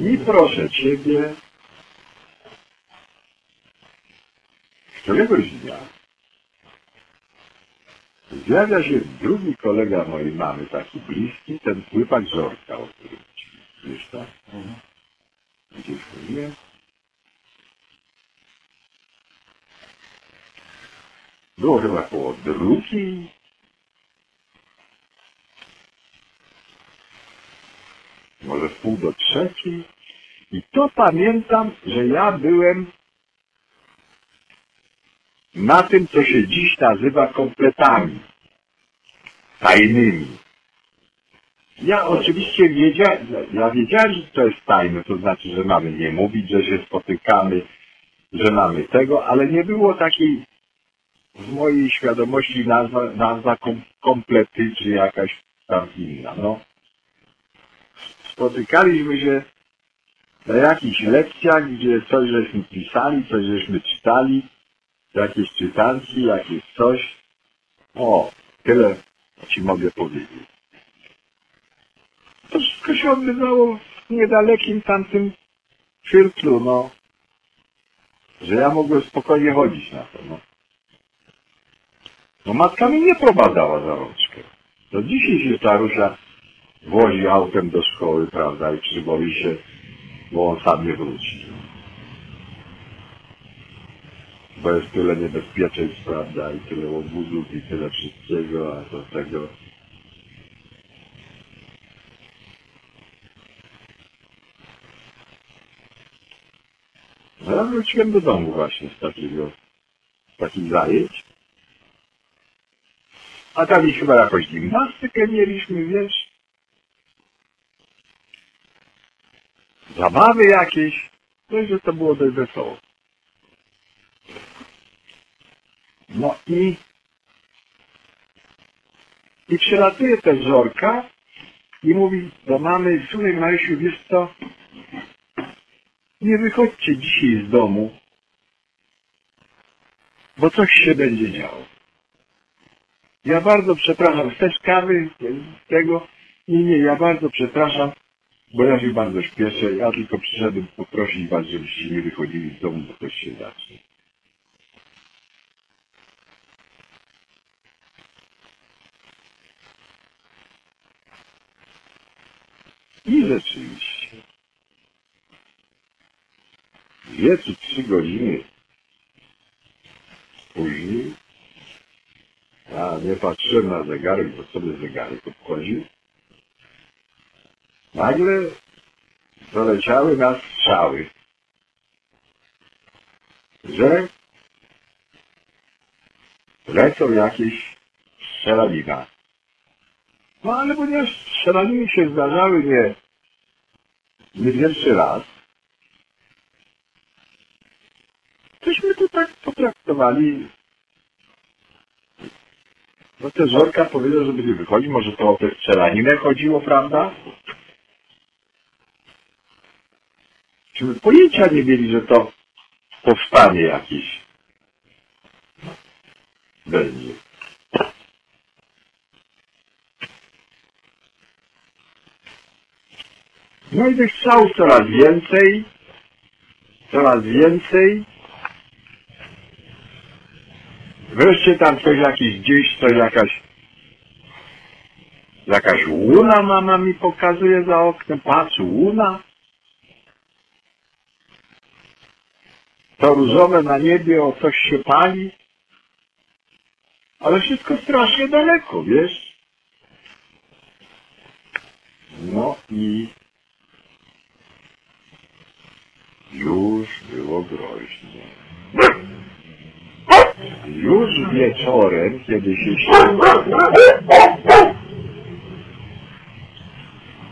I proszę Ciebie, któregoś dnia zjawia się drugi kolega mojej mamy, taki bliski, ten chłypak Żorka, o którym Ci wiesz, tak? Gdzieś mówiłem. Było chyba koło drugiej. Może w pół do trzeciej. I to pamiętam, że ja byłem na tym, co się dziś nazywa kompletami tajnymi. Ja oczywiście wiedziałem, ja wiedziałem, że to jest tajne, to znaczy, że mamy nie mówić, że się spotykamy, że mamy tego, ale nie było takiej w mojej świadomości nazwa, nazwa kom, komplety, czy jakaś tam inna. No. Spotykaliśmy się na jakichś lekcjach, gdzie coś żeśmy pisali, coś żeśmy czytali, jakieś czytanki, jakieś coś. O, tyle ci mogę powiedzieć. To wszystko się odbywało w niedalekim tamtym cyrklu, no. Że ja mogłem spokojnie chodzić na to, no. No matka mi nie prowadzała za rączkę. To dzisiaj się starusia wozi autem do szkoły, prawda, i przyboi się, bo on sam nie wróci. Bo jest tyle niebezpieczeństw, prawda, i tyle obudów, i tyle wszystkiego, a do tego... No ja wróciłem do domu właśnie z takiego, z takich zajęć. A tam chyba jakąś gimnastykę mieliśmy, wiesz. Zabawy jakieś. No że to było dość wesoło. No i i przylatuje ta Żorka i mówi do mamy, słuchaj Marysiu, wiesz co, nie wychodźcie dzisiaj z domu, bo coś się będzie działo. Ja bardzo przepraszam, chcesz kawy z tego? Nie, nie, ja bardzo przepraszam, bo ja się bardzo śpieszę. Ja tylko przyszedłem poprosić was, żebyście nie wychodzili z domu, bo coś się zacznie. I rzeczywiście. Dwie czy trzy godziny później ja nie patrzyłem na zegarek, bo sobie zegarek obchodził. Nagle doleciały nas strzały, że lecą jakieś strzelanina. No ale ponieważ strzelaniny się zdarzały nie, nie pierwszy raz, tośmy to tak potraktowali no te Żorka powiedział, żeby nie wychodzi, może to o tę strzelaninę chodziło, prawda? Czy my pojęcia nie mieli, że to powstanie jakieś będzie. No i tych strzałów coraz więcej, coraz więcej. Wreszcie tam coś jakiś gdzieś, coś jakaś jakaś łuna mama mi pokazuje za oknem. Patrz, łuna. To różowe na niebie, o coś się pali. Ale wszystko strasznie daleko, wiesz? No i już było groźnie. Już wieczorem, kiedy się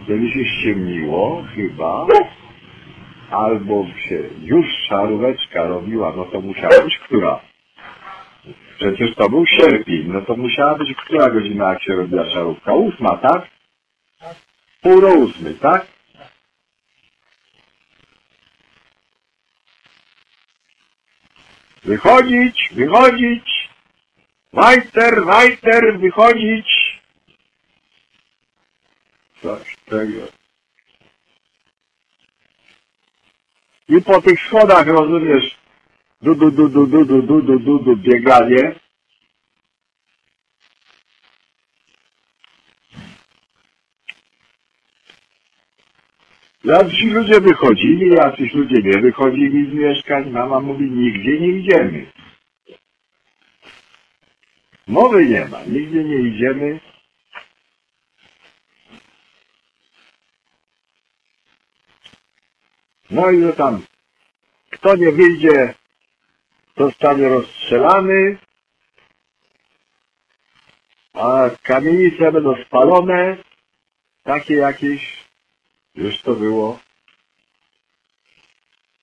kiedy się ściemniło, chyba, albo się już szaróweczka robiła, no to musiała być która? Przecież to był sierpień, no to musiała być która godzina, jak się robiła szarówka? Ósma, tak? Pół ósmy, tak? Wychodzić, wychodzić! Wajter, wajter, wychodzić! Coś tego. I po tych schodach, rozumiesz, du, du, du, du, du, du, du, du, du, du, bieganie. Jacyś ludzie wychodzili, jacyś ludzie nie wychodzili z mieszkań. Mama mówi, nigdzie nie idziemy. Mowy nie ma, nigdzie nie idziemy. No i to tam, kto nie wyjdzie, zostanie rozstrzelany, a kamienice będą spalone, takie jakieś, już to było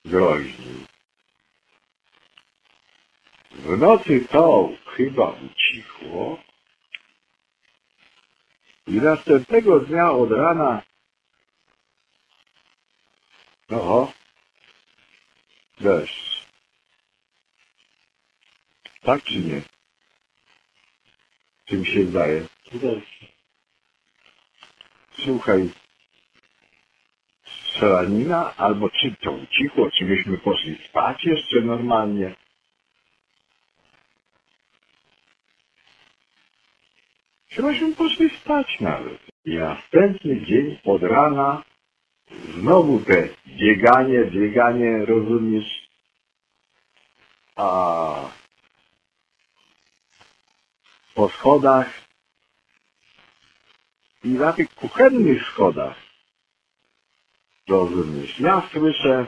groźniej. W nocy to chyba ucichło i następnego dnia od rana Oho. Deszcz. Tak czy nie? Czym się zdaje? Słuchaj, strzelanina, albo czy to ucichło, czy myśmy poszli spać jeszcze normalnie? Czy myśmy poszli spać nawet? I następny dzień od rana Znowu te bieganie, bieganie, rozumiesz? A po schodach i na tych kuchennych schodach, rozumiesz? Ja słyszę,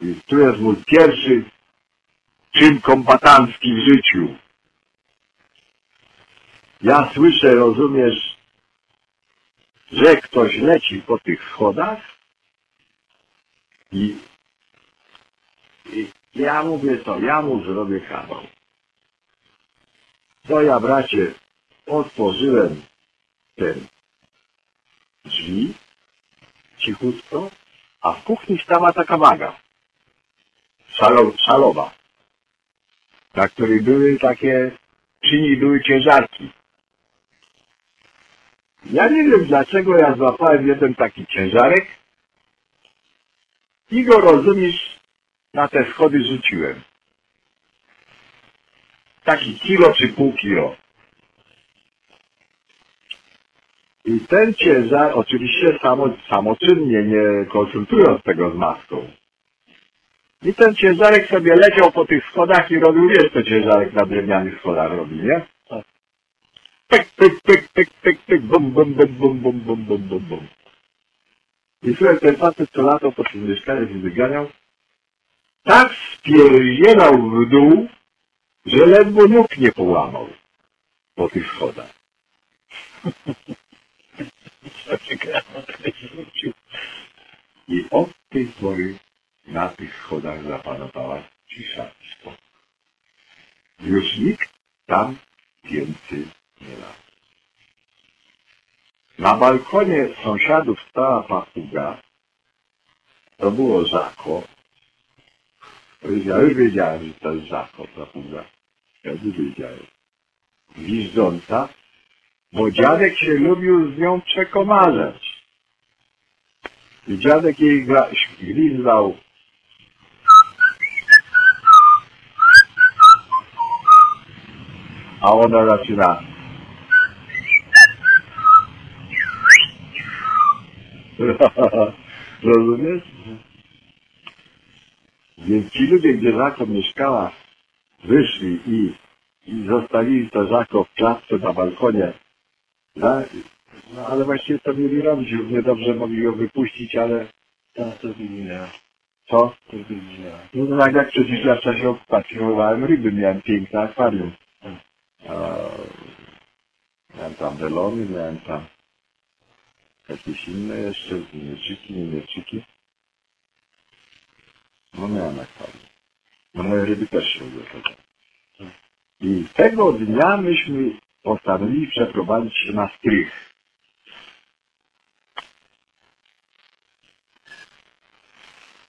i tu jest mój pierwszy czyn kombatancki w życiu. Ja słyszę, rozumiesz, że ktoś leci po tych schodach i, i ja mówię to, ja mu zrobię kawał. To ja, bracie, otworzyłem ten drzwi cichutko, a w kuchni stała taka waga szalo, szalowa, na której były takie, przy niej były ciężarki. Ja nie wiem dlaczego ja złapałem jeden taki ciężarek i go rozumiesz na te schody rzuciłem. Taki kilo czy pół kilo. I ten ciężar, oczywiście samo, samoczynnie, nie konsultując tego z maską. I ten ciężarek sobie leciał po tych schodach i robił, wiesz, to ciężarek na drewnianych schodach robi, nie? pyk, pyk, pyk, pyk, pyk, pyk, bum, bum, bum, bum, bum, bum, bum, bum, bum. I słuchaj, ten facet co latał po tym mieszkaniu wyganiał, tak spierdzielał w dół, że ledwo nóg nie połamał po tych schodach. I od tej pory na tych schodach zapanowała cisza i spokój. Już nikt tam więcej nie ma. Na balkonie sąsiadów stała papuga. To było. Ja już wiedziałem, że to jest Żako, papuga. Ja już wiedziałem. Gwizdząca, bo dziadek się lubił z nią przekomarzać. I dziadek jej gwizdał a ona zaczyna Rozumiesz? Więc ci ludzie, gdzie Żako mieszkała, wyszli i, i zostawili to Żako w klatce na balkonie. No, no ale właściwie to mieli robić, równie dobrze mogli go wypuścić, ale Tak, to widzę. co? To widzę. No to tak jak przecież ja w czasie okupacji chowałem ryby, miałem piękne akwarium. A, miałem tam welony, miałem tam jakieś inne jeszcze, mieczyki, nie mieczyki. No miałem akwarium. No moje ryby też się ugotowały. I tego dnia myśmy postanowili przeprowadzić się na strych.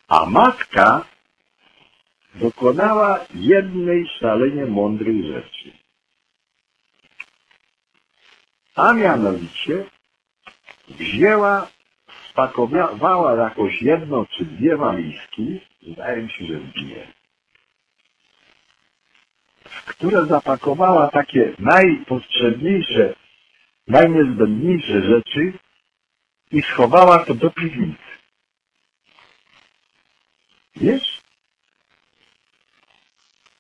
A matka dokonała jednej szalenie mądrej rzeczy. A mianowicie wzięła spakowała jakoś jedno czy dwie walizki, wydaje mi się, że dwie, w które zapakowała takie najpotrzebniejsze, najniezbędniejsze rzeczy i schowała to do piwnicy. Wiesz?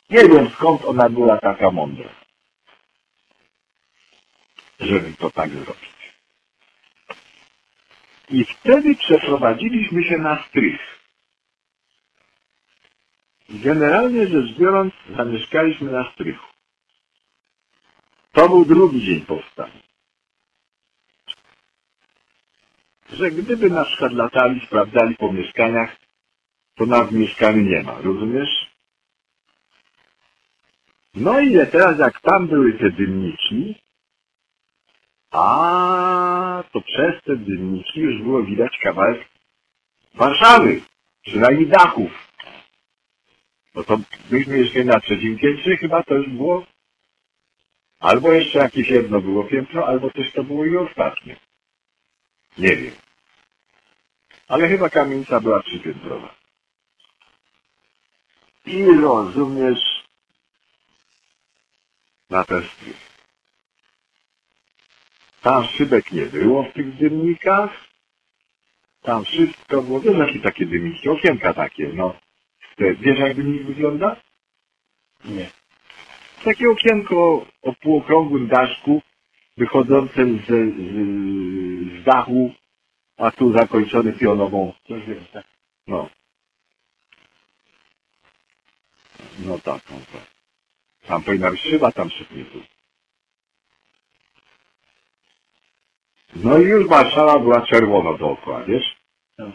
Nie wiem skąd ona była taka mądra, żeby to tak zrobić. I wtedy przeprowadziliśmy się na strych. Generalnie rzecz biorąc, zamieszkaliśmy na strychu. To był drugi dzień powstania. Że gdyby na przykład latali, sprawdzali po mieszkaniach, to nas w mieszkaniu nie ma, rozumiesz? No i teraz jak tam były te dymniki, a to przez te dymniki już było widać kawałek Warszawy, przynajmniej dachów. No to myśmy jeszcze na trzecim piętrze chyba to już było, albo jeszcze jakieś jedno było piętro, albo też to było i ostatnie. Nie wiem. Ale chyba kamienica była trzypiętrowa. I rozumiesz, na ten strych. Tam szybek nie było w tych dymnikach. Tam wszystko było, wiesz jakie takie dymniki, okienka takie, no. Te, wiesz jak dymnik wygląda? Nie. Takie okienko o półokrągłym daszku, wychodzącym z, z, z dachu, a tu zakończony pionową. Tak. No. No taką to. Tam powinna być szyba, tam szyb nie był. No i już Warszawa była czerwona dookoła, wiesz? No.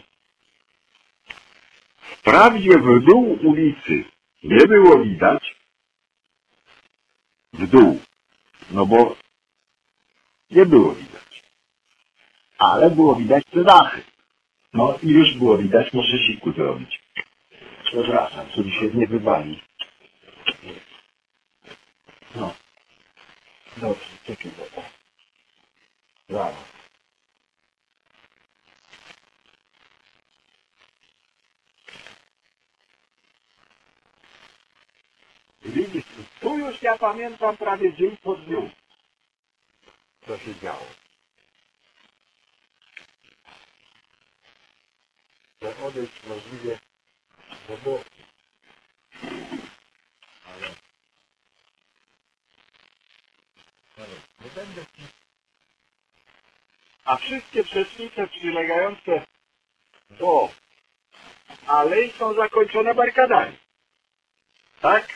Wprawdzie w dół ulicy nie było widać w dół, no bo nie było widać. Ale było widać te dachy. No i już było widać, może siku zrobić. Przepraszam, co mi się nie wywali. No. Dobrze, czekaj, dobra. Brawo. Widzisz, tu już ja pamiętam prawie dzień po dniu, co się działo. Chcę odejść możliwie do boku. Ale... Ale nie będę ci... A wszystkie przecznice przylegające do alei są zakończone barykadami. Tak?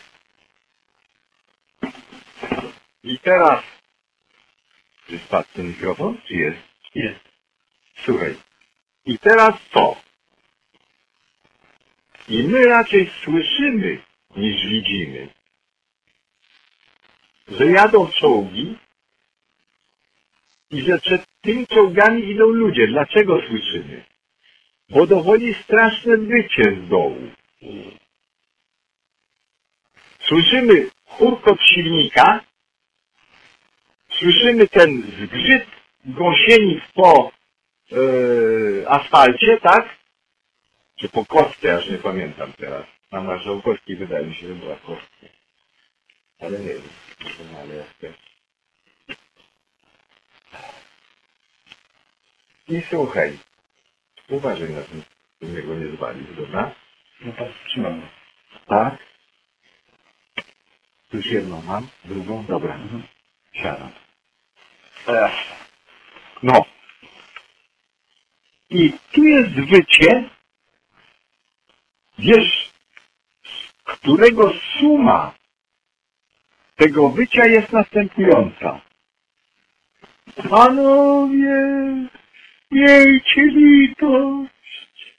I teraz... Czy spadł ten mikrofon, czy jest? Jest. Słuchaj. I teraz co? I my raczej słyszymy, niż widzimy, że jadą czołgi i że przed tymi czołgami idą ludzie. Dlaczego słyszymy? Bo dochodzi straszne wycie z dołu. Słyszymy hurkot silnika, słyszymy ten zgrzyt gąsienik po e, asfalcie, tak? Czy po kostce, już nie pamiętam teraz. Na marszałkowskiej wydaje mi się, że była kostka. Ale nie wiem, ale jeszcze. I słuchaj, uważaj na tym, żeby go nie zwalić, dobra? No tak, trzymamy. Tak. Już jedną mam, drugą, dobra. Mhm. Siadam. Ech. No. I tu jest wycie, wiesz, którego suma tego wycia jest następująca. Panowie, miejcie litość.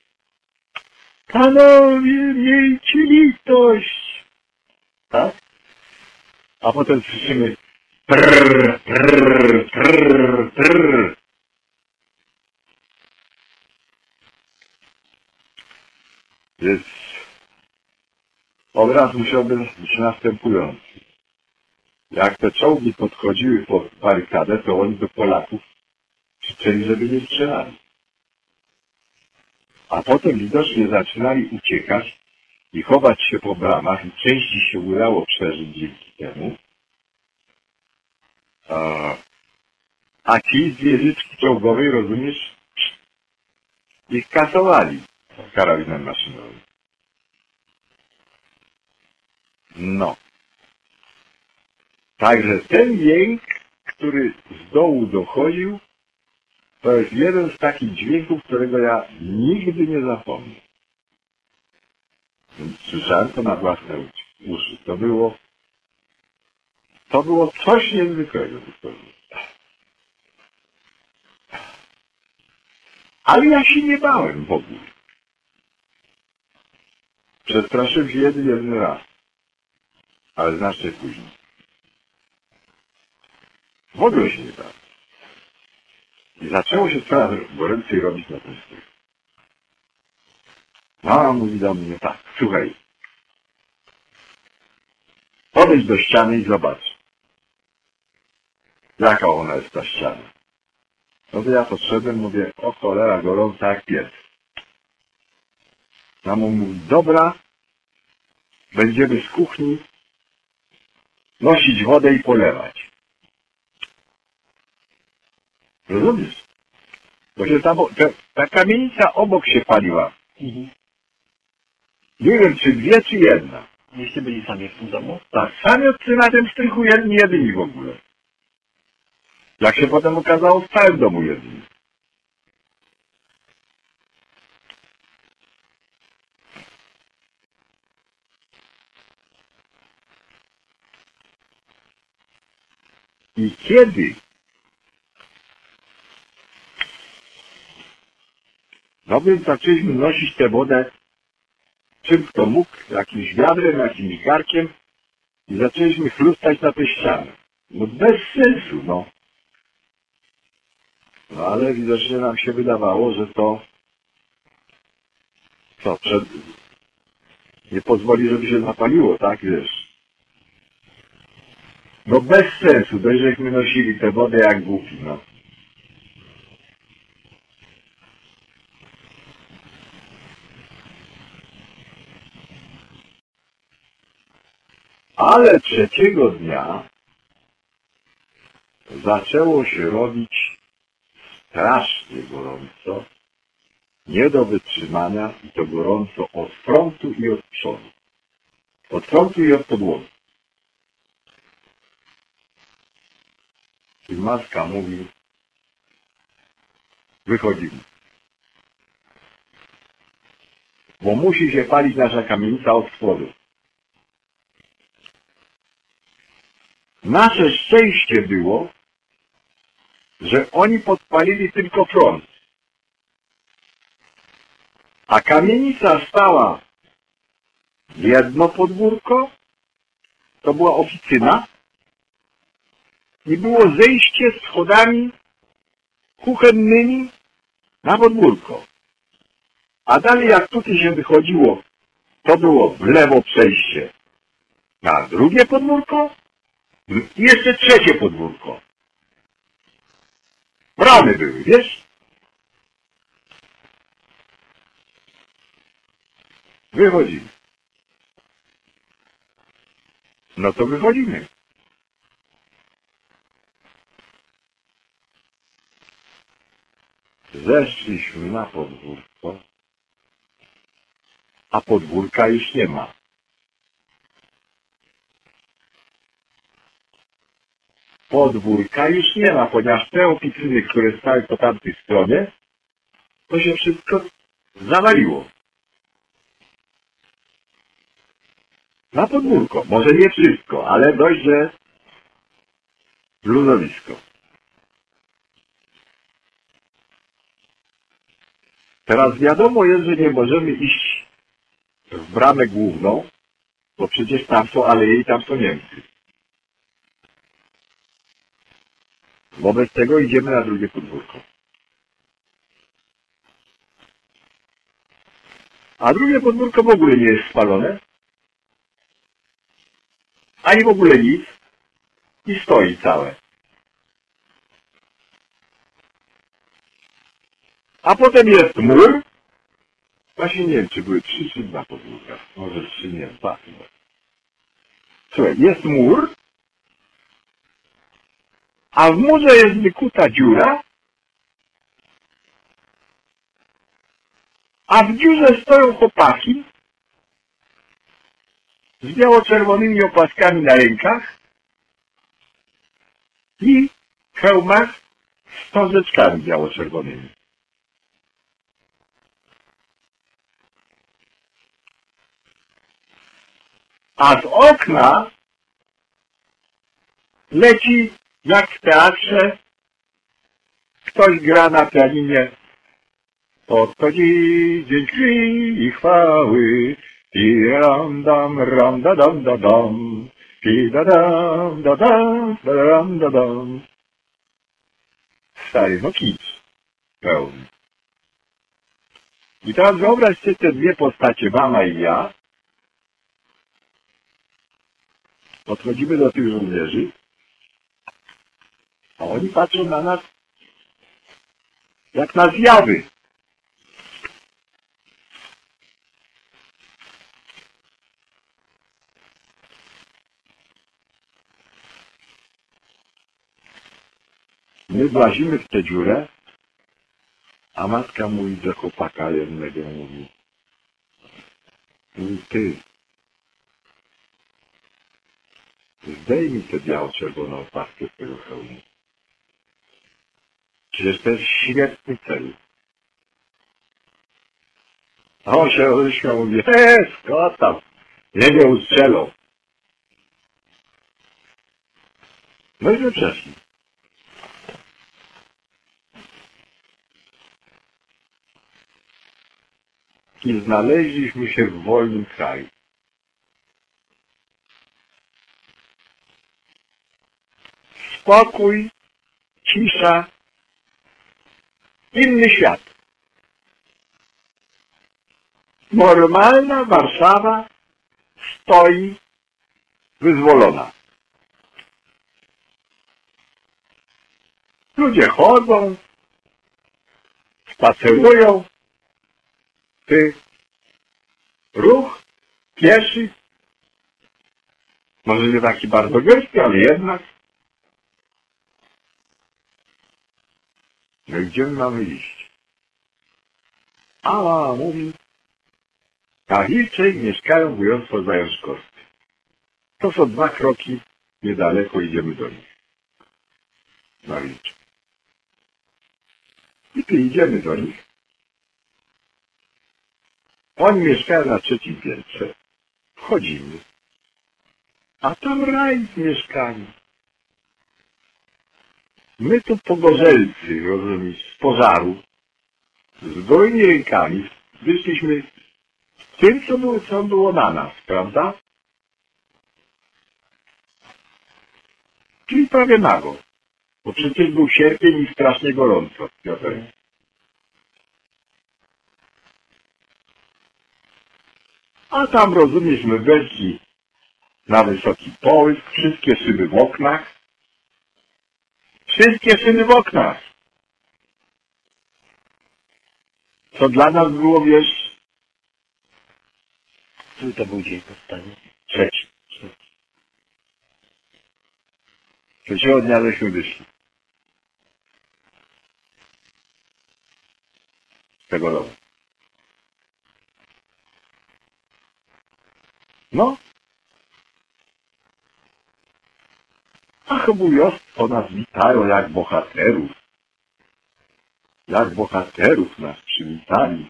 Panowie, miejcie litość. Tak? A potem słyszymy prrr, prrr, prrr, prrr. Więc obraz musiałby być następujący. Jak te czołgi podchodziły pod barykadę, to oni do Polaków krzyczeli, żeby nie strzelali. A potem widocznie zaczynali uciekać i chować się po bramach i części się udało przeżyć dzięki temu. A, a ci z wieżyczki czołgowej, rozumiesz, ich kasowali karabinem maszynowym. No. Także ten jęk, który z dołu dochodził, to jest jeden z takich dźwięków, którego ja nigdy nie zapomnę. Słyszałem to na własne uszy. To było, to było coś niezwykłego. Ale ja się nie bałem w ogóle. Przestraszyłem się jeden, jeden raz. Ale znacznie później. W ogóle się nie bałem. Zaczęło się coraz goręcej robić na stół. Mama mówi do mnie tak, słuchaj, podejdź do ściany i zobacz, jaka ona jest ta ściana. No to ja podszedłem, mówię, o cholera, gorąca jak pies. Mama mówi, dobra, będziemy z kuchni nosić wodę i polewać. Rozumiesz? Bo się ta, ta, ta kamienica obok się paliła. Mhm. Nie wiem, czy dwie, czy jedna. Jeśli byli sami w tym domu? Tak, sami odcy na tym strychu jedni, jedyni w ogóle. Jak się potem okazało, w całym domu jedyni. I kiedy no więc zaczęliśmy nosić tę wodę czym kto mógł, jakimś wiadrem, jakimś garkiem i zaczęliśmy chlustać na tę ścianę. No bez sensu, no. No ale widocznie nam się wydawało, że to co, przed... nie pozwoli, żeby się zapaliło, tak, wiesz. No bez sensu, dość, nosili tę wodę jak głupi, no. Ale trzeciego dnia zaczęło się robić strasznie gorąco, nie do wytrzymania i to gorąco od frontu i od przodu. Od frontu i od podłogi. I matka mówi, wychodzimy. Bo musi się palić nasza kamienica od spodu. Nasze szczęście było, że oni podpalili tylko front. A kamienica stała jedno podwórko, to była oficyna i było zejście schodami kuchennymi na podwórko. A dalej jak tutaj się wychodziło, to było w lewo przejście na drugie podwórko i jeszcze trzecie podwórko. Bramy były, wiesz? Wychodzimy. No to wychodzimy. Zeszliśmy na podwórko, a podwórka już nie ma. Podwórka już nie ma, ponieważ te oficyny, które stały po tamtej stronie, to się wszystko zawaliło. Na podwórko. Może nie wszystko, ale dość, że luzowisko. Teraz wiadomo jest, że nie możemy iść w bramę główną, bo przecież tam są aleje i tam są Niemcy. Wobec tego idziemy na drugie podwórko. A drugie podwórko w ogóle nie jest spalone. Ani w ogóle nic. I stoi całe. A potem jest mur Właśnie nie wiem, czy były trzy czy dwa podwórka. Może trzy, nie, dwa chyba. Słuchaj, jest mur, a w murze jest wykuta dziura, a w dziurze stoją chłopaki z biało-czerwonymi opaskami na rękach i hełmach z wstążeczkami biało-czerwonymi. A z okna leci jak w teatrze ktoś gra na pianinie. Podchodzi dzień krwi i chwały. I ram dam ram da dam da dam. I da dam da dam da ram da dam. Stary, no pełny. I teraz wyobraź sobie te dwie postacie, mama i ja. Podchodzimy do tych żołnierzy, oni patrzą na nas jak na zjawy. My włazimy w tę dziurę, a matka mówi do chłopaka jednego, mówi, mówi ty, zdejmij tę biało-czerwoną opaskę z tego hełmu. Przecież to jest śmiertny cel. A on się rozśmiał, mówi, eee, skąd tam, nie mnie ustrzelą. No i przeszli. i znaleźliśmy się w wolnym kraju. Spokój, cisza, inny świat. Normalna Warszawa stoi wyzwolona. Ludzie chodzą, spacerują, ty, ruch pieszy, może nie taki bardzo gęsty, ale jednak. I gdzie my mamy iść? A, mówi, na Wilczej mieszkają województwo zajączkowskie. To są dwa kroki, niedaleko idziemy do nich. Wilczej. I ty idziemy do nich. Oni mieszkają na trzecim piętrze. Wchodzimy. A tam raj z. My tu pogorzelcy, rozumiesz, z pożaru, z gołymi rękami, wyszliśmy z tym, co było, co było na nas, prawda? Czyli prawie nago. Bo przecież był sierpień i strasznie gorąco. Wiadomo. A tam, rozumiesz, my weszli na wysoki połysk, wszystkie szyby w oknach. Wszystkie szyby w oknach. Co dla nas było, wiesz, Który to był dzień powstania? trzeci. Trzeciego dnia żeśmy wyszli. Z tego domu. No. Ach, wujostwo nas witają jak bohaterów. Jak bohaterów nas przywitali.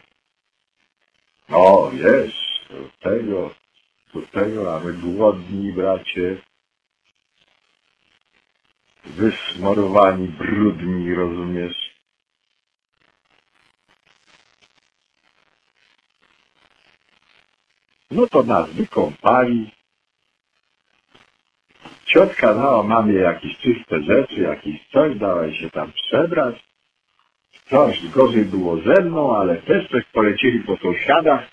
No, wiesz, do tego, do tego, a my głodni, bracie. Wysmarowani, brudni, rozumiesz? No to nas wykąpali. Ciotka dała mamie jakieś czyste rzeczy, jakieś coś, dała jej się tam przebrać. Coś gorzej było ze mną, ale też coś polecieli po sąsiadach,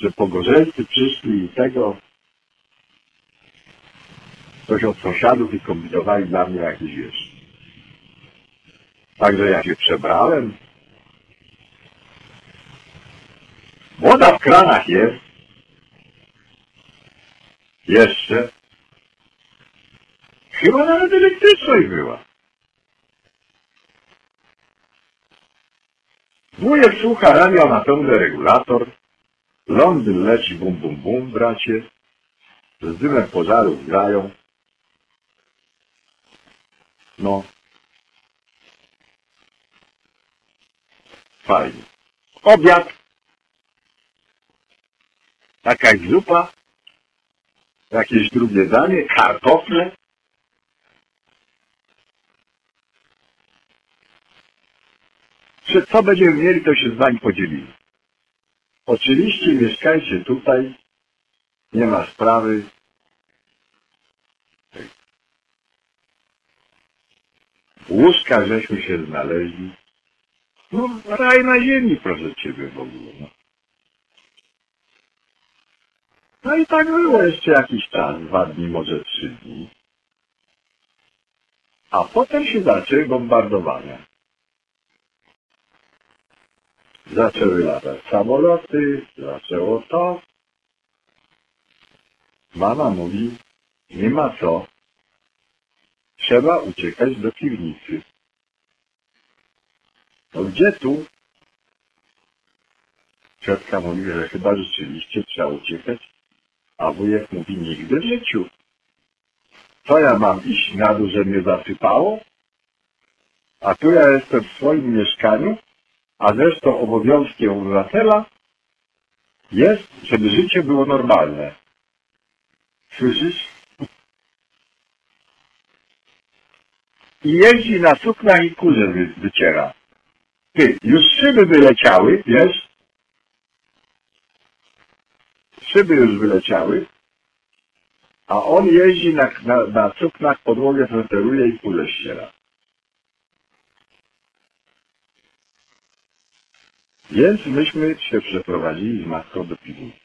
że pogorzelcy przyszli i tego. Coś od sąsiadów i kombinowali dla mnie jakieś wiesz. Także ja się przebrałem. Woda w kranach jest. Jeszcze. Chyba nawet elektryczność była. Wujek słucha radio na pełny regulator. Londyn leci bum bum bum, bracie. Z dymem pożarów grają. No. Fajnie. Obiad. Jakaś zupa. Jakieś drugie danie. Kartofle. Czy co będziemy mieli, to się z wami podzielimy. Oczywiście mieszkajcie tutaj. Nie ma sprawy. Łóżka żeśmy się znaleźli. No, raj na ziemi, proszę Ciebie w ogóle. No. no i tak było jeszcze jakiś czas, dwa dni, może trzy dni. A potem się zaczęły bombardowania. Zaczęły latać samoloty, zaczęło to. Mama mówi, nie ma co. Trzeba uciekać do piwnicy. No gdzie tu? Ciotka mówi, że chyba rzeczywiście trzeba uciekać, a wujek mówi, nigdy w życiu. Co ja mam iść na dół, że mnie zasypało? A tu ja jestem w swoim mieszkaniu, a zresztą obowiązkiem obywatela jest, żeby życie było normalne. Słyszysz? I jeździ na suknach i kurze wy- wyciera. Ty, już szyby wyleciały, wiesz? Szyby już wyleciały, a on jeździ na, na, na suknach, podłogę preferuje i kurze ściera. Więc myśmy się przeprowadzili z matką do piwnicy.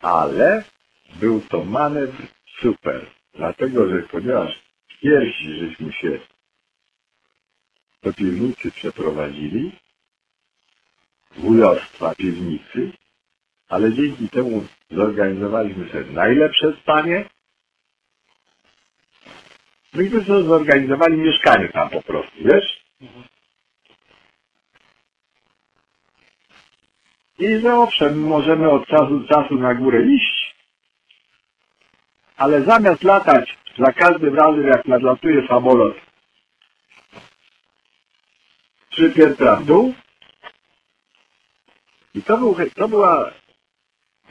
Ale był to manewr super, dlatego że ponieważ pierwsi żeśmy się do piwnicy przeprowadzili, wujostwa piwnicy, ale dzięki temu zorganizowaliśmy sobie najlepsze spanie. Myśmy sobie zorganizowali mieszkanie tam po prostu, wiesz? I że owszem, możemy od czasu do czasu na górę iść, ale zamiast latać za każdym razem, jak nadlatuje samolot, trzy piętra w dół, i to, był, to była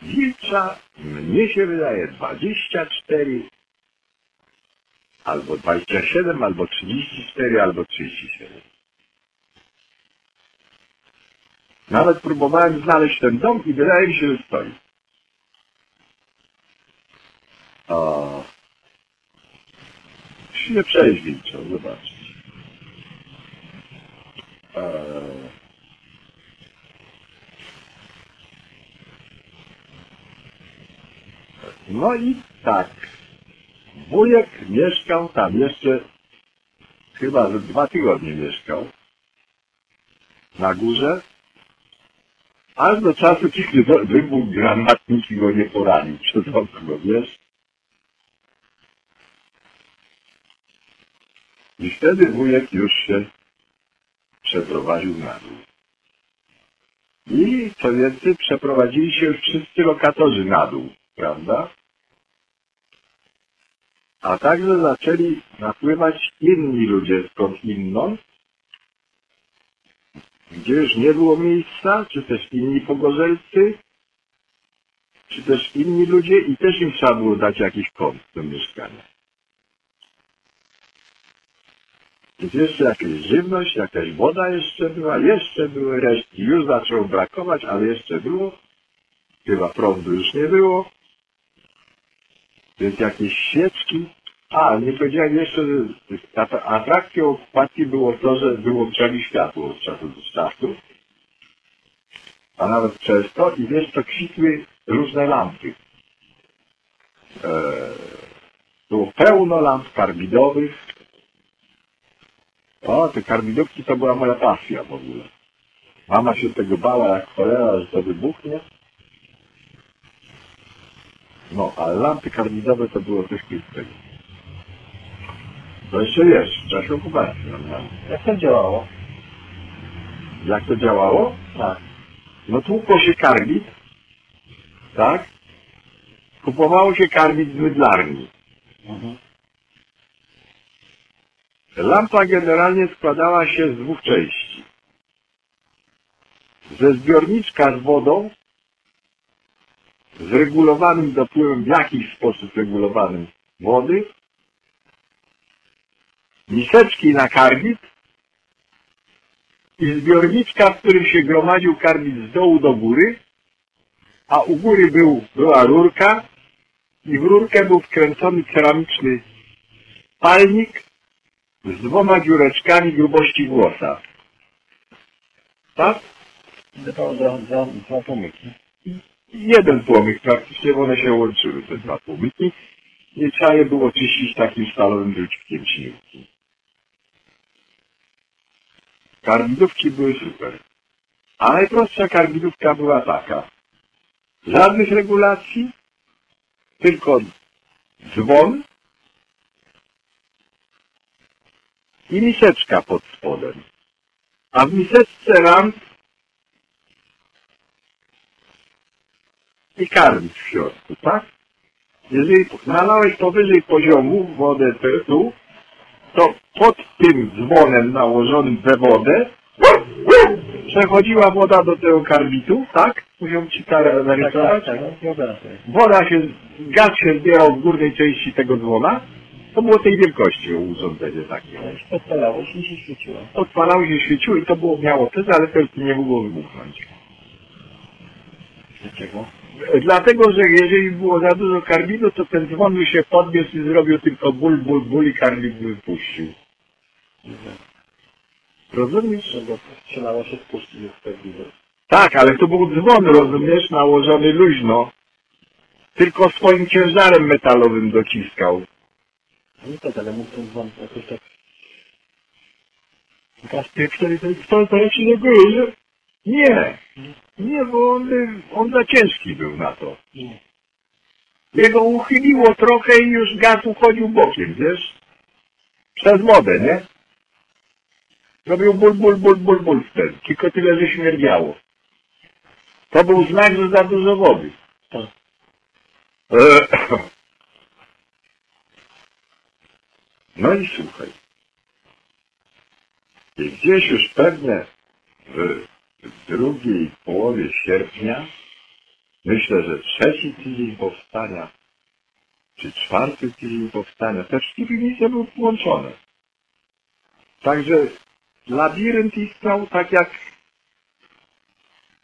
wilcza, mnie się wydaje, 24, albo 27, albo 34, albo 37. Nawet próbowałem znaleźć ten dom i wydaje mi się, że stoi. O. Się przejść wilczą, zobaczyć. No i tak. Wujek mieszkał tam jeszcze chyba że dwa tygodnie mieszkał na górze, aż do czasu, kiedy wy- wybuchł granatnik i go nie poranił przez okno, wiesz? I wtedy wujek już się przeprowadził na dół. I co więcej, przeprowadzili się już wszyscy lokatorzy na dół, prawda? A także zaczęli napływać inni ludzie skąd inąd, gdzie już nie było miejsca, czy też inni pogorzelcy, czy też inni ludzie i też im trzeba było dać jakiś kąt do mieszkania. Więc jeszcze jakaś żywność, jakaś woda jeszcze była, jeszcze były resztki. Już zaczęło brakować, ale jeszcze było. Chyba prądu już nie było. Więc jakieś świeczki. A, nie powiedziałem jeszcze, że atrakcją okupacji było to, że wyłączali światło od czasu do czasu. A nawet przez to i wiesz, to kwitły różne lampy. Eee, było pełno lamp karbidowych. O, te karbidówki to była moja pasja w ogóle. Mama się tego bała jak cholera, że to wybuchnie. No, ale lampy karbidowe to było coś pięknego. To jeszcze wiesz, w czasie okupacji. no. Jak to działało? Jak to działało? Tak. No tłukło się karbid, tak? Kupowało się karbid z mydlarni. Mhm. Lampa generalnie składała się z dwóch części. Ze zbiorniczka z wodą, z regulowanym dopływem, w jakiś sposób regulowanym wody, miseczki na karbid i zbiorniczka, w którym się gromadził karbid z dołu do góry, a u góry był, była rurka i w rurkę był wkręcony ceramiczny palnik z dwoma dziureczkami grubości włosa. Tak? Dawało za, za dwa pomyki. Jeden płomyk praktycznie, bo one się łączyły, te dwa płomyki. I trzeba je było czyścić takim stalowym drucikiem śniewki. Karbidówki były super. A najprostsza karbidówka była taka. Żadnych regulacji, tylko dzwon i miseczka pod spodem. A w miseczce ram i karmić w środku, tak? Jeżeli nalałeś powyżej poziomu wodę tu, to pod tym dzwonem nałożonym we wodę przechodziła woda do tego karbitu, tak? Musiał ci karę Tak, narysować. tak, tak. Sobie. Woda się, gaz się zbierał w górnej części tego dzwona. To było tej wielkości urządzenie takie. Ale się i się świeciło. Odpalało się, świeciło i to było, miało tyle, ale to nie mogło wybuchnąć. Dlaczego? Dlatego, że jeżeli było za dużo karbidu, to ten dzwon by się podniósł i zrobił tylko ból, ból, ból i karbid by wypuścił. Rozumiesz? Się już pewnie. Tak, ale to był dzwon, rozumiesz, nałożony luźno. Tylko swoim ciężarem metalowym dociskał. No tak, ale mógł ten dzwon jakoś tak... Gaz wtedy to, to jak się tego że... Nie. Nie, bo on, on za ciężki był na to. Nie. Jego uchyliło trochę i już gaz uchodził bokiem, wiesz? Przez wodę, nie? Robił ból, ból, ból, ból, ból wtedy. Tylko tyle, że śmierdziało. To był znak, że za dużo wody. Tak. E, No i słuchaj. I gdzieś już pewnie w w drugiej połowie sierpnia, myślę, że trzeci tydzień powstania, czy czwarty tydzień powstania, te cztery misje były połączone. Także labirynt istniał tak jak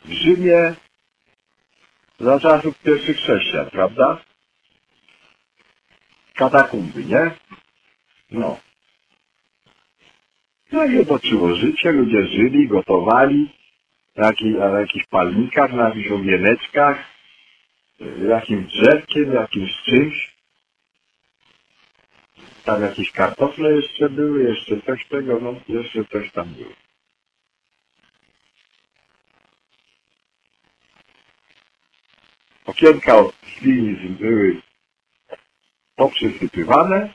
w Rzymie za czasów pierwszych chrześcijan, prawda? Katakumby, nie? No. No i otoczyło życie, ludzie żyli, gotowali, na, jaki, na jakichś palnikach, na jakichś ogieneczkach, jakimś drzewkiem, jakimś czymś. Tam jakieś kartofle jeszcze były, jeszcze coś tego, no jeszcze coś tam było. Okienka od ślinic były poprzysypywane.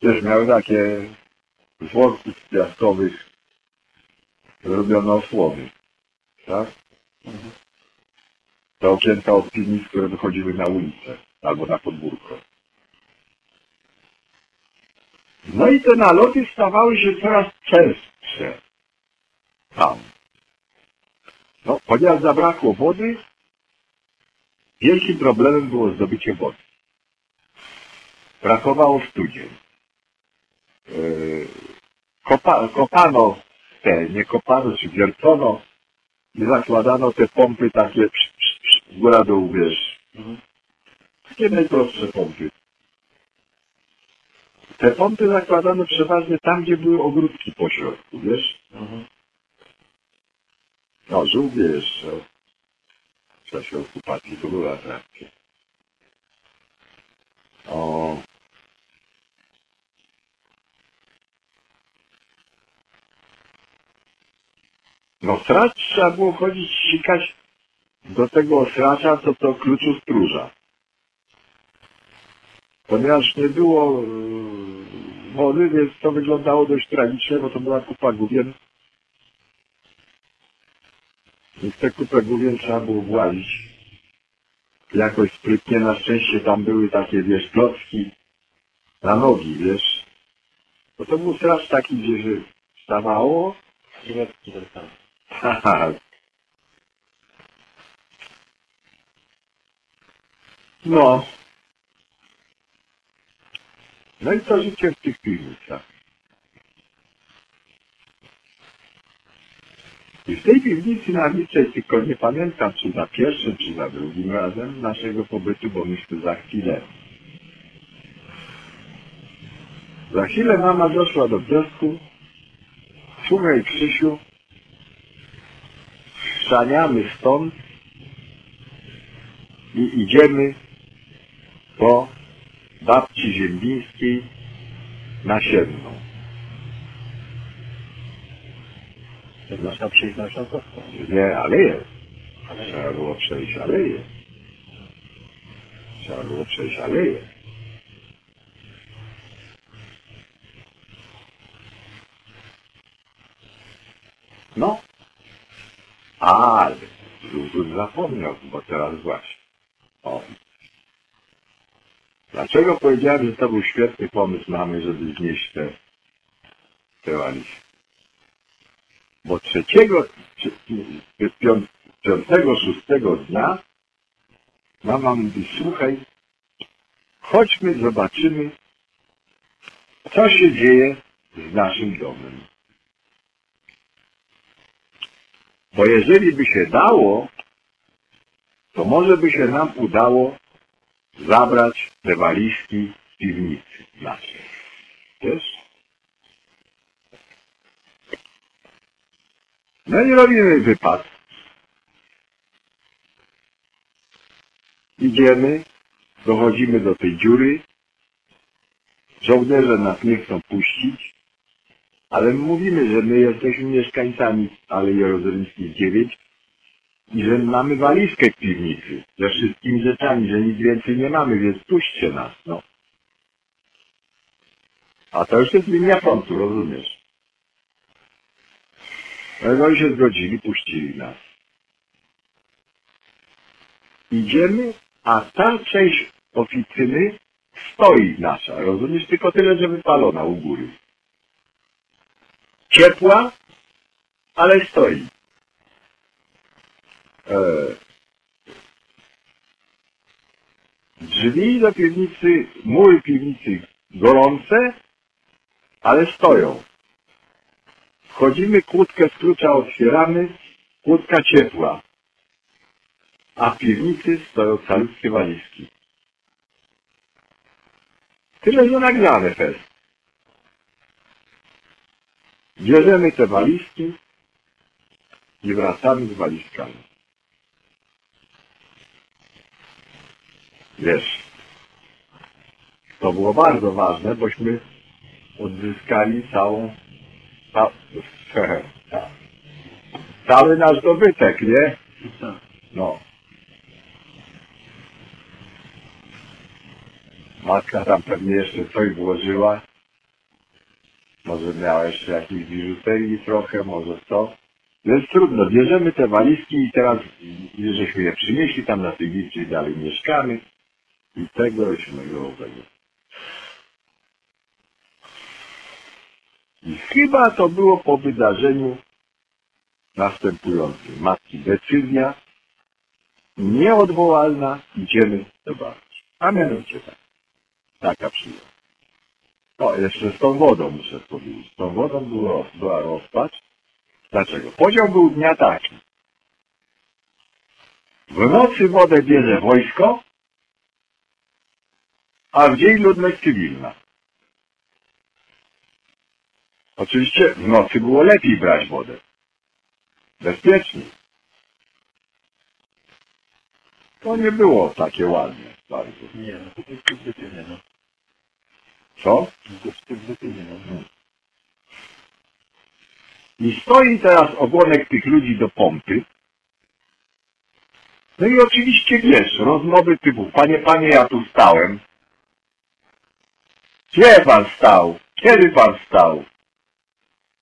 Też miały takie z worków piaskowych robiono osłony. Tak? Te okienka od piwnic, które wychodziły na ulicę albo na podwórko. No i te naloty stawały się coraz częstsze. Tam. No, ponieważ zabrakło wody, wielkim problemem było zdobycie wody. Brakowało studzień. Yy, kopa, kopano te, nie kopano, czy wiercono i zakładano te pompy takie psz, psz, psz, góra dół, wiesz. Mhm. Takie najprostsze pompy. Te pompy zakładano przeważnie tam, gdzie były ogródki po środku, wiesz. Mhm. No, żółwie jeszcze. W czasie okupacji to były atrakcje. O. No srać trzeba było chodzić, sikać do tego osracza, co to kluczu stróża. Ponieważ nie było yy, wody, więc to wyglądało dość tragicznie, bo to była kupa gówien. I w tę kupę gówien trzeba było włazić. Jakoś sprytnie, na szczęście tam były takie, wiesz, klocki na nogi, wiesz. Bo to był strach taki, gdzie się wstawało, Krewetki ten No. No i co życie w tych piwnicach? I w tej piwnicy na Niczej, tylko nie pamiętam, czy za pierwszym, czy za drugim razem naszego pobytu, bo myśmy za chwilę. Za chwilę mama doszła do piasku. Słuchaj, Krzysiu, Szaniamy stąd i idziemy po babci ziembińskiej na Siedmą. Jak można przyjść na Śląskowską. Nie, ale jest. Ale Trzeba było przejść aleję. Trzeba było przejść aleję. No. Ale Luzun zapomniał, bo teraz właśnie. O. Dlaczego powiedziałem, że to był świetny pomysł mamy, żeby znieść te, te walizki? Bo trzeciego, czy- pią- piątego, szóstego dnia mama mówi, słuchaj, chodźmy, zobaczymy, co się dzieje z naszym domem. Bo jeżeli by się dało, to może by się nam udało zabrać te walizki z piwnicy. Wiesz? No i robimy wypad. Idziemy, dochodzimy do tej dziury. Żołnierze nas nie chcą puścić, ale mówimy, że my jesteśmy mieszkańcami Alei Jerozolimskiej 9 i że mamy walizkę w piwnicy ze wszystkimi rzeczami, że nic więcej nie mamy, więc puśćcie nas, no. A to już jest linia frontu, rozumiesz? No i się zgodzili, puścili nas. Idziemy, a ta część oficyny stoi nasza, rozumiesz? Tylko tyle, że wypalona u góry. Ciepła, ale stoi. E, drzwi do piwnicy, mury piwnicy gorące, ale stoją. Wchodzimy, kłódkę z klucza otwieramy, kłódka ciepła. A w piwnicy stoją calutkie walizki. Tyle, że nagrane fest. Bierzemy te walizki i wracamy z walizkami. Wiesz, to było bardzo ważne, bośmy odzyskali całą, ca, ca, cały nasz dobytek, nie? co? No. Matka tam pewnie jeszcze coś włożyła. Jeszcze jakiejś biżuterii trochę, może co. Więc trudno, bierzemy te walizki i teraz, żeśmy je przynieśli tam na tej liczy i dalej mieszkamy. I tego, i owego. I chyba to było po wydarzeniu następującym. Matki decyzja nieodwołalna, idziemy zobaczyć. A mianowicie tak. Taka przyjemność. O, jeszcze z tą wodą muszę powiedzieć. Z tą wodą było, była rozpacz. Dlaczego? Podział był dnia taki. W nocy wodę bierze wojsko, a w dzień ludność cywilna. Oczywiście w nocy było lepiej brać wodę. Bezpieczniej. To nie było takie ładne bardzo. Nie, no to jest pozytywnie, no. Co? I stoi teraz ogonek tych ludzi do pompy. No i oczywiście wiesz, rozmowy typu, panie, panie, ja tu stałem. Gdzie pan stał? Kiedy pan stał?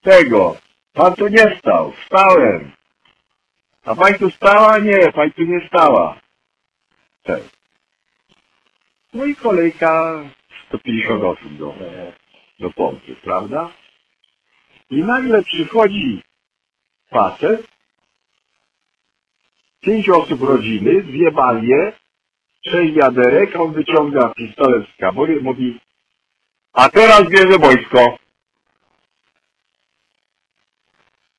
Tego. Pan tu nie stał. Stałem. A pani tu stała? Nie, pani tu nie stała. Tak. No i kolejka 150 osób do, do pompy, prawda? I nagle przychodzi facet, pięć osób rodziny, dwie balie, sześć wiaderek, on wyciąga pistolet z kabory i mówi a teraz bierze wojsko.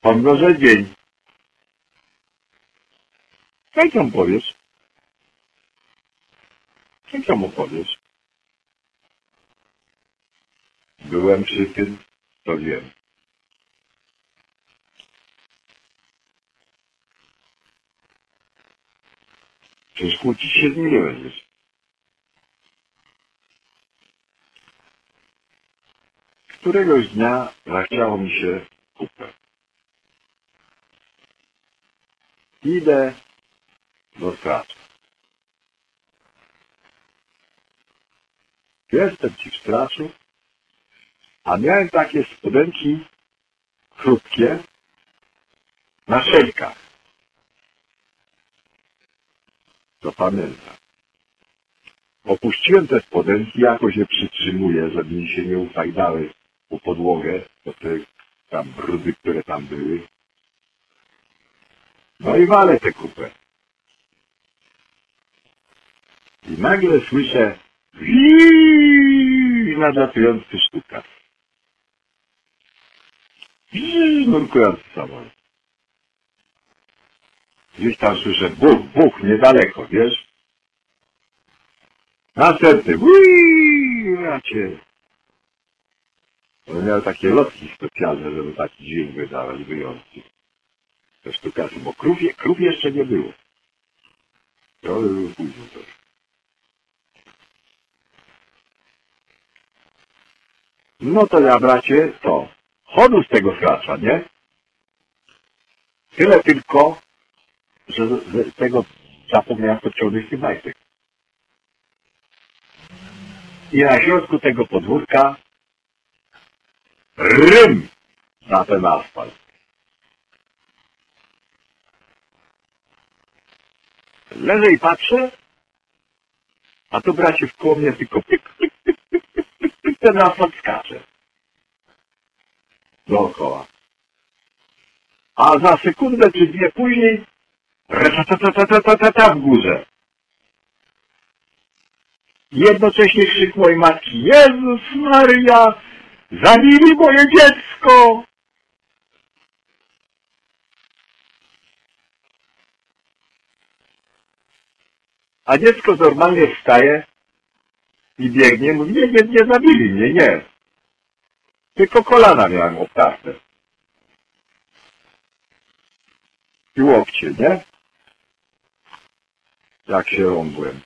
Boże dzień. Jak ją powiesz? Jak ją opowiesz? Byłem przy tym, to wiem. Przecież kłócić się z nim nie będziesz. Któregoś dnia zachciało mi się kupę. Idę do stracza. Jestem ci w straczu, a miałem takie spodenki krótkie na szelkach. To pamiętam. Opuściłem te spodenki, jakoś je przytrzymuję, żeby mi się nie ufajdały po podłogę, po te tam brudy, które tam były. No i walę tę kupę. I nagle słyszę i nadlatujący sztuka. I nurkujący samolot. Gdzieś tam słyszę buch, buch, niedaleko, wiesz? Następny, Uii, racie. On miał takie lotki specjalne, żeby taki dźwięk wydawać wyjątki. Te sztukasy, bo krów, krów jeszcze nie było. To było później też. No to ja, bracie, to. Chodu z tego skracza, nie? Tyle tylko, że z tego zapomniałem podciągnąć tych majtek. I na środku tego podwórka rym na ten asfalt. Leżę i patrzę, a tu bracie w koło mnie tylko pyk, pyk, pyk, pyk, pyk, ten asfalt skacze. Dookoła. A za sekundę czy dwie później ta w górze. Jednocześnie krzyk mojej matki, Jezus Maria, zabili moje dziecko! A dziecko normalnie wstaje i biegnie, mówi, nie, nie, nie zabili mnie, nie. Tylko kolana miałem obtarte. I łokcie, nie? Jak się rąbłem.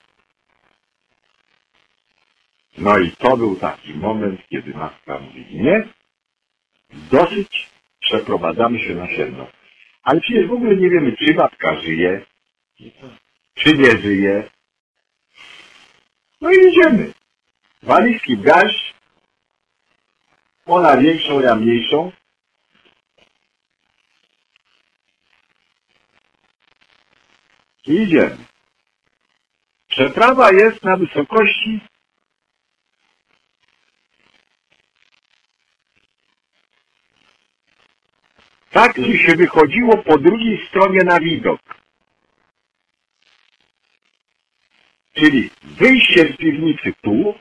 No i to był taki moment, kiedy matka mówi, nie, dosyć, przeprowadzamy się na siedno. Ale przecież w ogóle nie wiemy, czy matka żyje, czy nie żyje. No i idziemy. Walizki w garść, ona większą, ja mniejszą. I idziemy. Przeprawa jest na wysokości tak, że się wychodziło po drugiej stronie na widok. Czyli wyjście z piwnicy tu,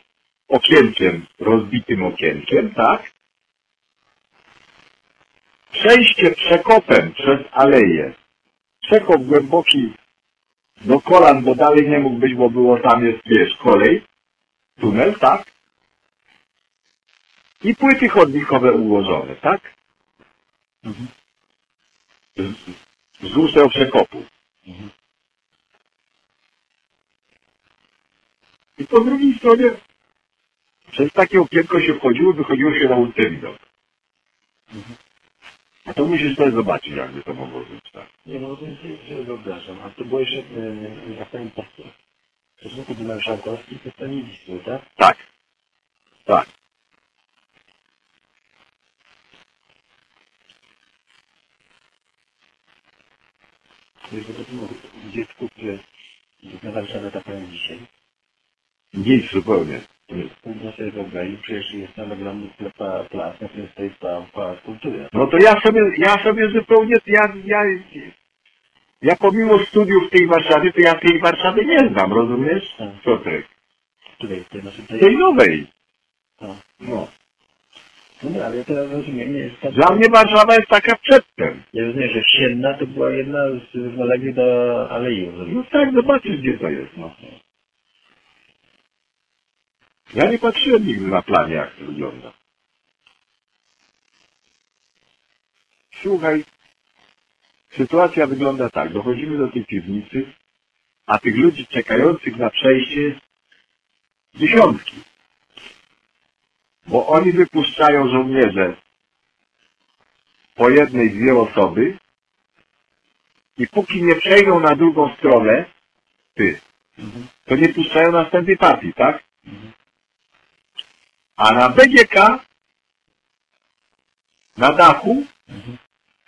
okienkiem, rozbitym okienkiem, tak? Przejście przekopem przez aleję. Przekop głęboki do kolan, bo dalej nie mógł być, bo było tam jest, wiesz, kolej, tunel, tak? I płyty chodnikowe ułożone, tak? Z- Wzdłuż tego przekopu. I po drugiej stronie przez takie okienko się wchodziło, wychodziło się na ulicę widok. A to musisz sobie zobaczyć, jakby to mogło być, tak. Nie, no to że wyobrażam. A to było jeszcze, e, jak pamiętam, stosunku do marszałkowskich, to to nie liczyło, tak? Tak. Tak. Bo to było dziecku, które na Warszawę taką dzisiaj. Nic zupełnie. Trudno sobie wyobrazić, przecież jest tam ogromny plac, na którym stoi pałac kultury. No to ja sobie, ja sobie zupełnie, ja, ja, ja pomimo studiów w tej Warszawie, to ja tej Warszawy nie znam, rozumiesz? Tak. Piotrek. Tutaj, tutaj, znaczy Tej tutaj, nowej. no. No. No ale ja teraz rozumiem, nie, że tam, Dla mnie Warszawa jest taka przedtem. ja rozumiem, że Sienna to była jedna z równoległych do Alei. No tak, zobaczysz gdzie to jest, no. Ja nie patrzyłem nigdy na planie, jak to wygląda. Słuchaj, sytuacja wygląda tak. Dochodzimy do tej piwnicy, a tych ludzi czekających na przejście dziesiątki. Bo oni wypuszczają żołnierze po jednej, dwie osoby i póki nie przejdą na drugą stronę, ty, Mhm. to nie puszczają następnej partii, tak? A na BGK na dachu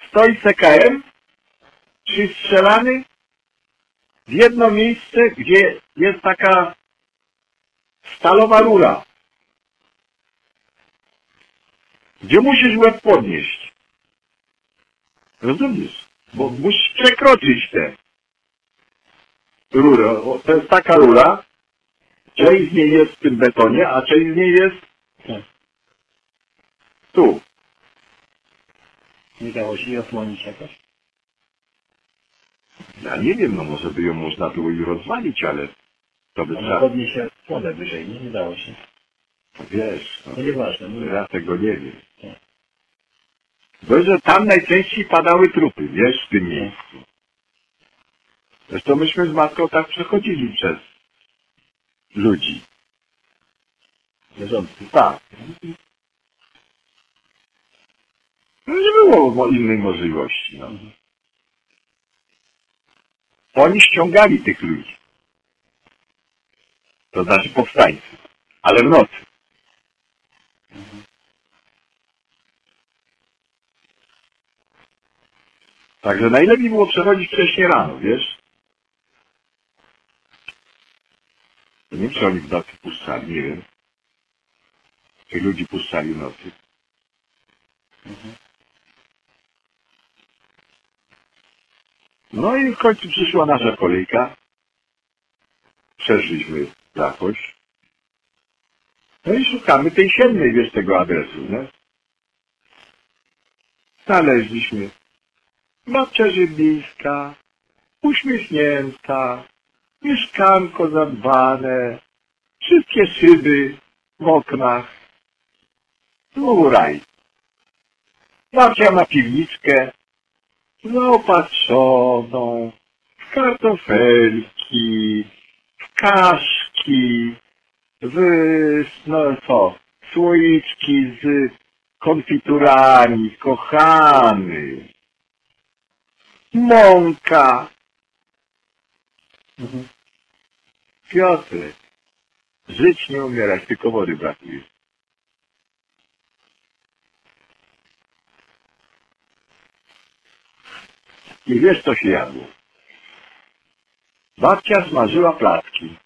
stoi CKM przystrzelany w jedno miejsce, gdzie jest taka stalowa rura, gdzie musisz łeb podnieść. Rozumiesz? Bo musisz przekroczyć tę rurę. To jest taka rura, część z niej jest w tym betonie, a część z niej jest Tak. tu. Nie dało się jej osłonić jakoś? Ja nie wiem, no może by ją można było i rozwalić, ale to by Ona trzeba, podniesie się słonę wyżej, nie? Nie dało się. wiesz, no, To nieważne. No, ja tego nie wiem. Tak. Bo że tam najczęściej padały trupy, wiesz, w tym miejscu. Zresztą myśmy z matką tak przechodzili przez ludzi. Tak. Nie było innej możliwości. No. Oni ściągali tych ludzi. To znaczy powstańcy. Ale w nocy. Także najlepiej było przechodzić wcześniej rano, wiesz? Nie wiem, czy oni w nocy puszczali, nie wiem. Czy ludzi puszczali w nocy. No i w końcu przyszła nasza kolejka. Przeszliśmy jakoś. No i szukamy tej siedmej, wiesz, tego adresu, nie? Znaleźliśmy. Babcia Żyblińska, uśmiechnięta, mieszkanko zadbane, wszystkie szyby w oknach. Znowu raj. Babcia ma piwniczkę zaopatrzoną w kartofelki, w kaszki, w, no co, słoiczki z konfiturami, kochany, mąka. Mhm. Piotrek, żyć nie umierać, tylko wody brakuje. I wiesz, co się jadło? Babcia smażyła placki.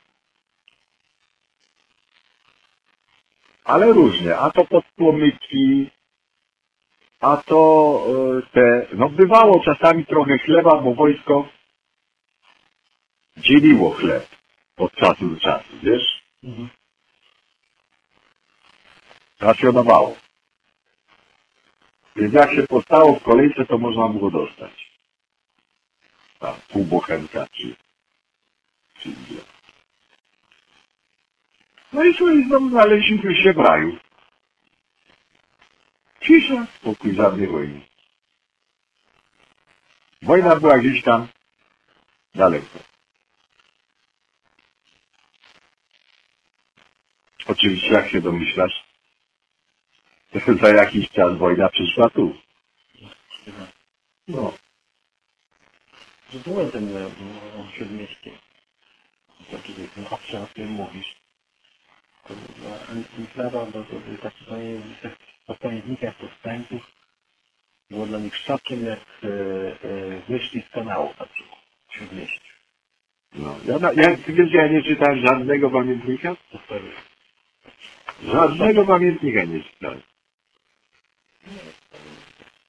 Ale różne, a to podpłomyki, a to e, te, no bywało czasami trochę chleba, bo wojsko dzieliło chleb od czasu do czasu, wiesz? Mhm. Racjonowało. Więc jak się postało w kolejce, to można było dostać. Tam, pół bochenka, czy, czy ile. No i słuchaj, znowu znaleźliśmy się w raju. Cisza, spokój, żadnej wojny. Wojna była gdzieś tam daleko. Oczywiście, jak się domyślasz, za jakiś czas wojna przyszła tu. No. Że byłem ten w śródmieście. Znaczy, obszar, o którym mówisz. To była enklawa, bo to był taki pamiętnikach powstańców. Było dla nich szokiem, jak e, e, wyszli z kanału na przykład w śródmieściu. no. Ja, na- ja, ty wiesz, ja nie czytałem żadnego pamiętnika? Żadnego pamiętnika nie czytałem.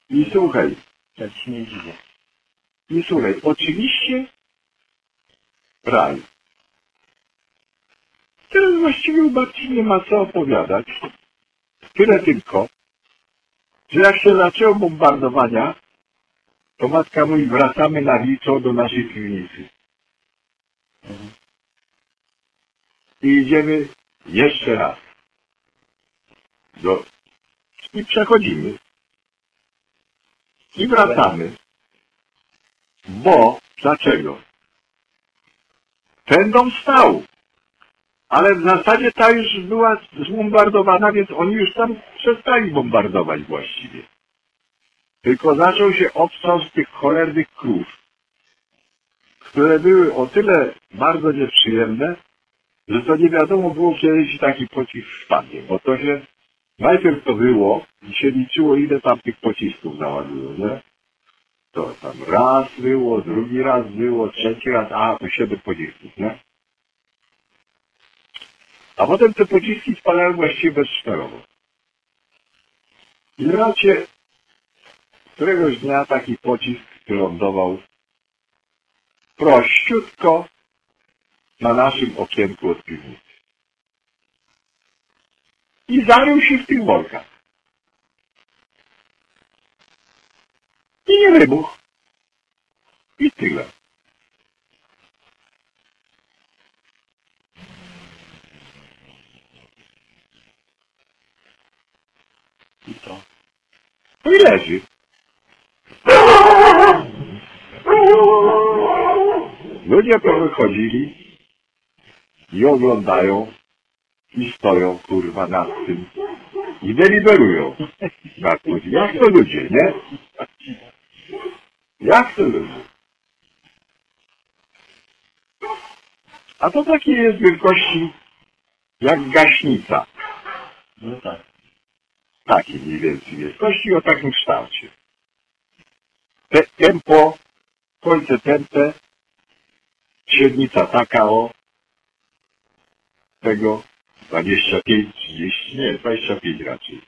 I słuchaj, tak się nie dziwię. I słuchaj, oczywiście raj. Teraz właściwie u babci nie ma co opowiadać. Tyle tylko, że jak się zaczęło bombardowania, to matka mówi, wracamy na Wilczo do naszej piwnicy. I idziemy jeszcze raz. Do... I przechodzimy. I wracamy. Bo, dlaczego? Ten dom stał. Ale w zasadzie ta już była zbombardowana, więc oni już tam przestali bombardować właściwie. Tylko zaczął się obstrząs tych cholernych krów, które były o tyle bardzo nieprzyjemne, że to nie wiadomo było, kiedy taki pocisk spadnie, bo to się najpierw to było i się liczyło, ile tam tych pocisków załadują, nie? To tam raz było, drugi raz było, trzeci raz, a to siedem pocisków, nie? A potem te pociski spadały właściwie bezszwerowo. I raczej któregoś dnia taki pocisk wylądował prościutko na naszym okienku od piwnicy. I zarył się w tych workach. I nie wybuchł. I tyle. I to. No i leży. Ludzie to wychodzili i oglądają i stoją kurwa nad tym i deliberują nad tym. Jak to ludzie, nie? Jak to ludzie? A to takie jest wielkości jak gaśnica. No tak. Takie mniej więcej wielkości o takim kształcie. Te, tempo, końce tempe, średnica taka o tego 25, 30, nie, 25 raczej.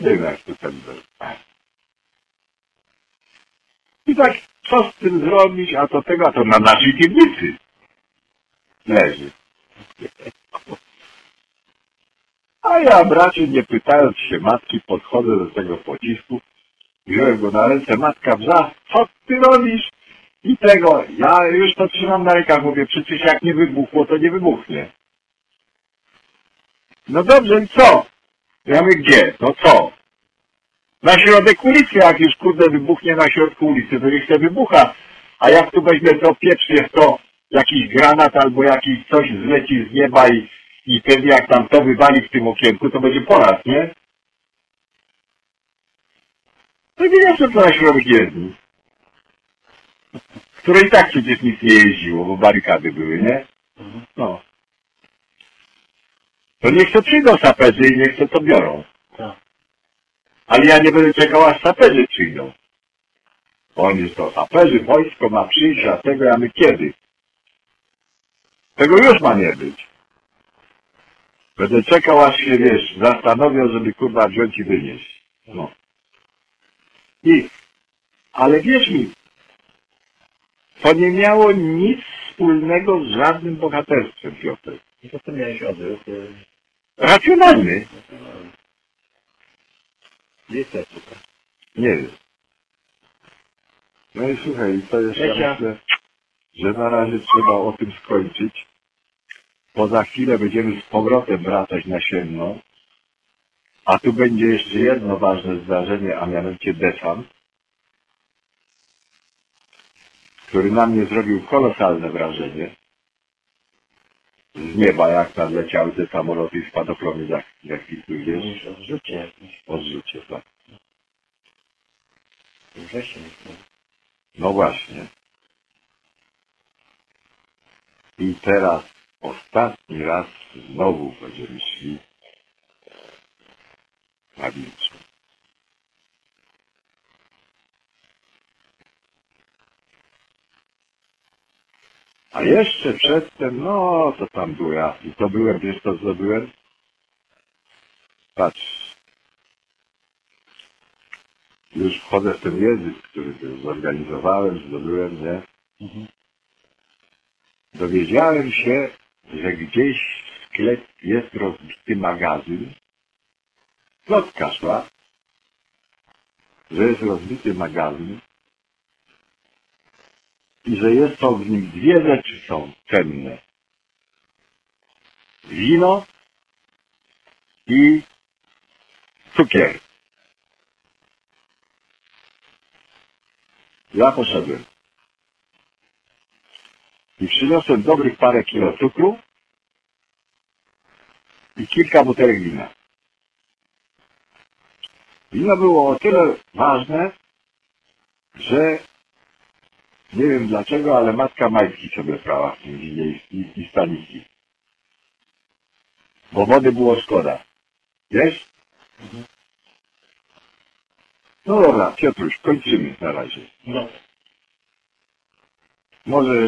Nie wiem jak to ten był. I tak, co z tym zrobić, a to tego, a to na naszej piwnicy leży. A ja, bracie, nie pytając się matki, podchodzę do tego pocisku, wziąłem go na ręce, matka wrza, co ty robisz? I tego, ja już to trzymam na rękach, mówię, przecież jak nie wybuchło, to nie wybuchnie. No dobrze, i co? Ja mówię, gdzie? No co? Na środek ulicy, jak już kurde wybuchnie na środku ulicy, to niech się wybucha. A jak tu weźmie to pieprz, jest to jakiś granat albo jakiś coś zleci z nieba i, i pewnie jak tam to wywali w tym okienku, to będzie po nie? To nie wiem, co to na środek jezdni. Które i tak przecież nic nie jeździło, bo barykady były, nie? No. To niech to przyjdą saperzy i niech to to biorą. Tak. Ale ja nie będę czekał, aż saperzy przyjdą. Oni to saperzy, wojsko ma przyjść, a tego ja my kiedy? Tego już ma nie być. Będę czekał, aż się, wiesz, zastanowią, żeby kurwa wziąć i wynieść. No. I, ale wierz mi, to nie miało nic wspólnego z żadnym bohaterstwem, Piotr. I to ty miałeś odwrót. Racjonalny. Jest ta sztuka? Nie wiem. No i słuchaj, to jest, ja myślę, że na razie trzeba o tym skończyć. Bo za chwilę będziemy z powrotem wracać na sienno. A tu będzie jeszcze jedno ważne zdarzenie, a mianowicie desant, który na mnie zrobił kolosalne wrażenie. Z nieba, jak nadleciały te samoloty i spadochrony, jak, jak ich tu wiesz, Mówisz o zrzucie jakimś. odrzucie, tak. Wrzesień. no. No właśnie. I teraz ostatni raz znowu będziemy szli na wilczu. A jeszcze przedtem, no to tam było ja. I to byłem, wiesz co zdobyłem? Patrz. Już wchodzę w ten język, który zorganizowałem, zdobyłem, nie? Mhm. Dowiedziałem się, że gdzieś w sklep jest rozbity magazyn. Plotka szła, że jest rozbity magazyn i że jest to w nim dwie rzeczy są cenne. Wino i cukier. Ja poszedłem i przyniosłem dobrych parę kilo cukru i kilka butelek wina. Wino było o tyle ważne, że nie wiem dlaczego, ale matka Majski sobie brała w tym winie i, i, i staniki. Bo wody było szkoda. Wiesz? No dobra, Piotruś, kończymy na razie. No, Może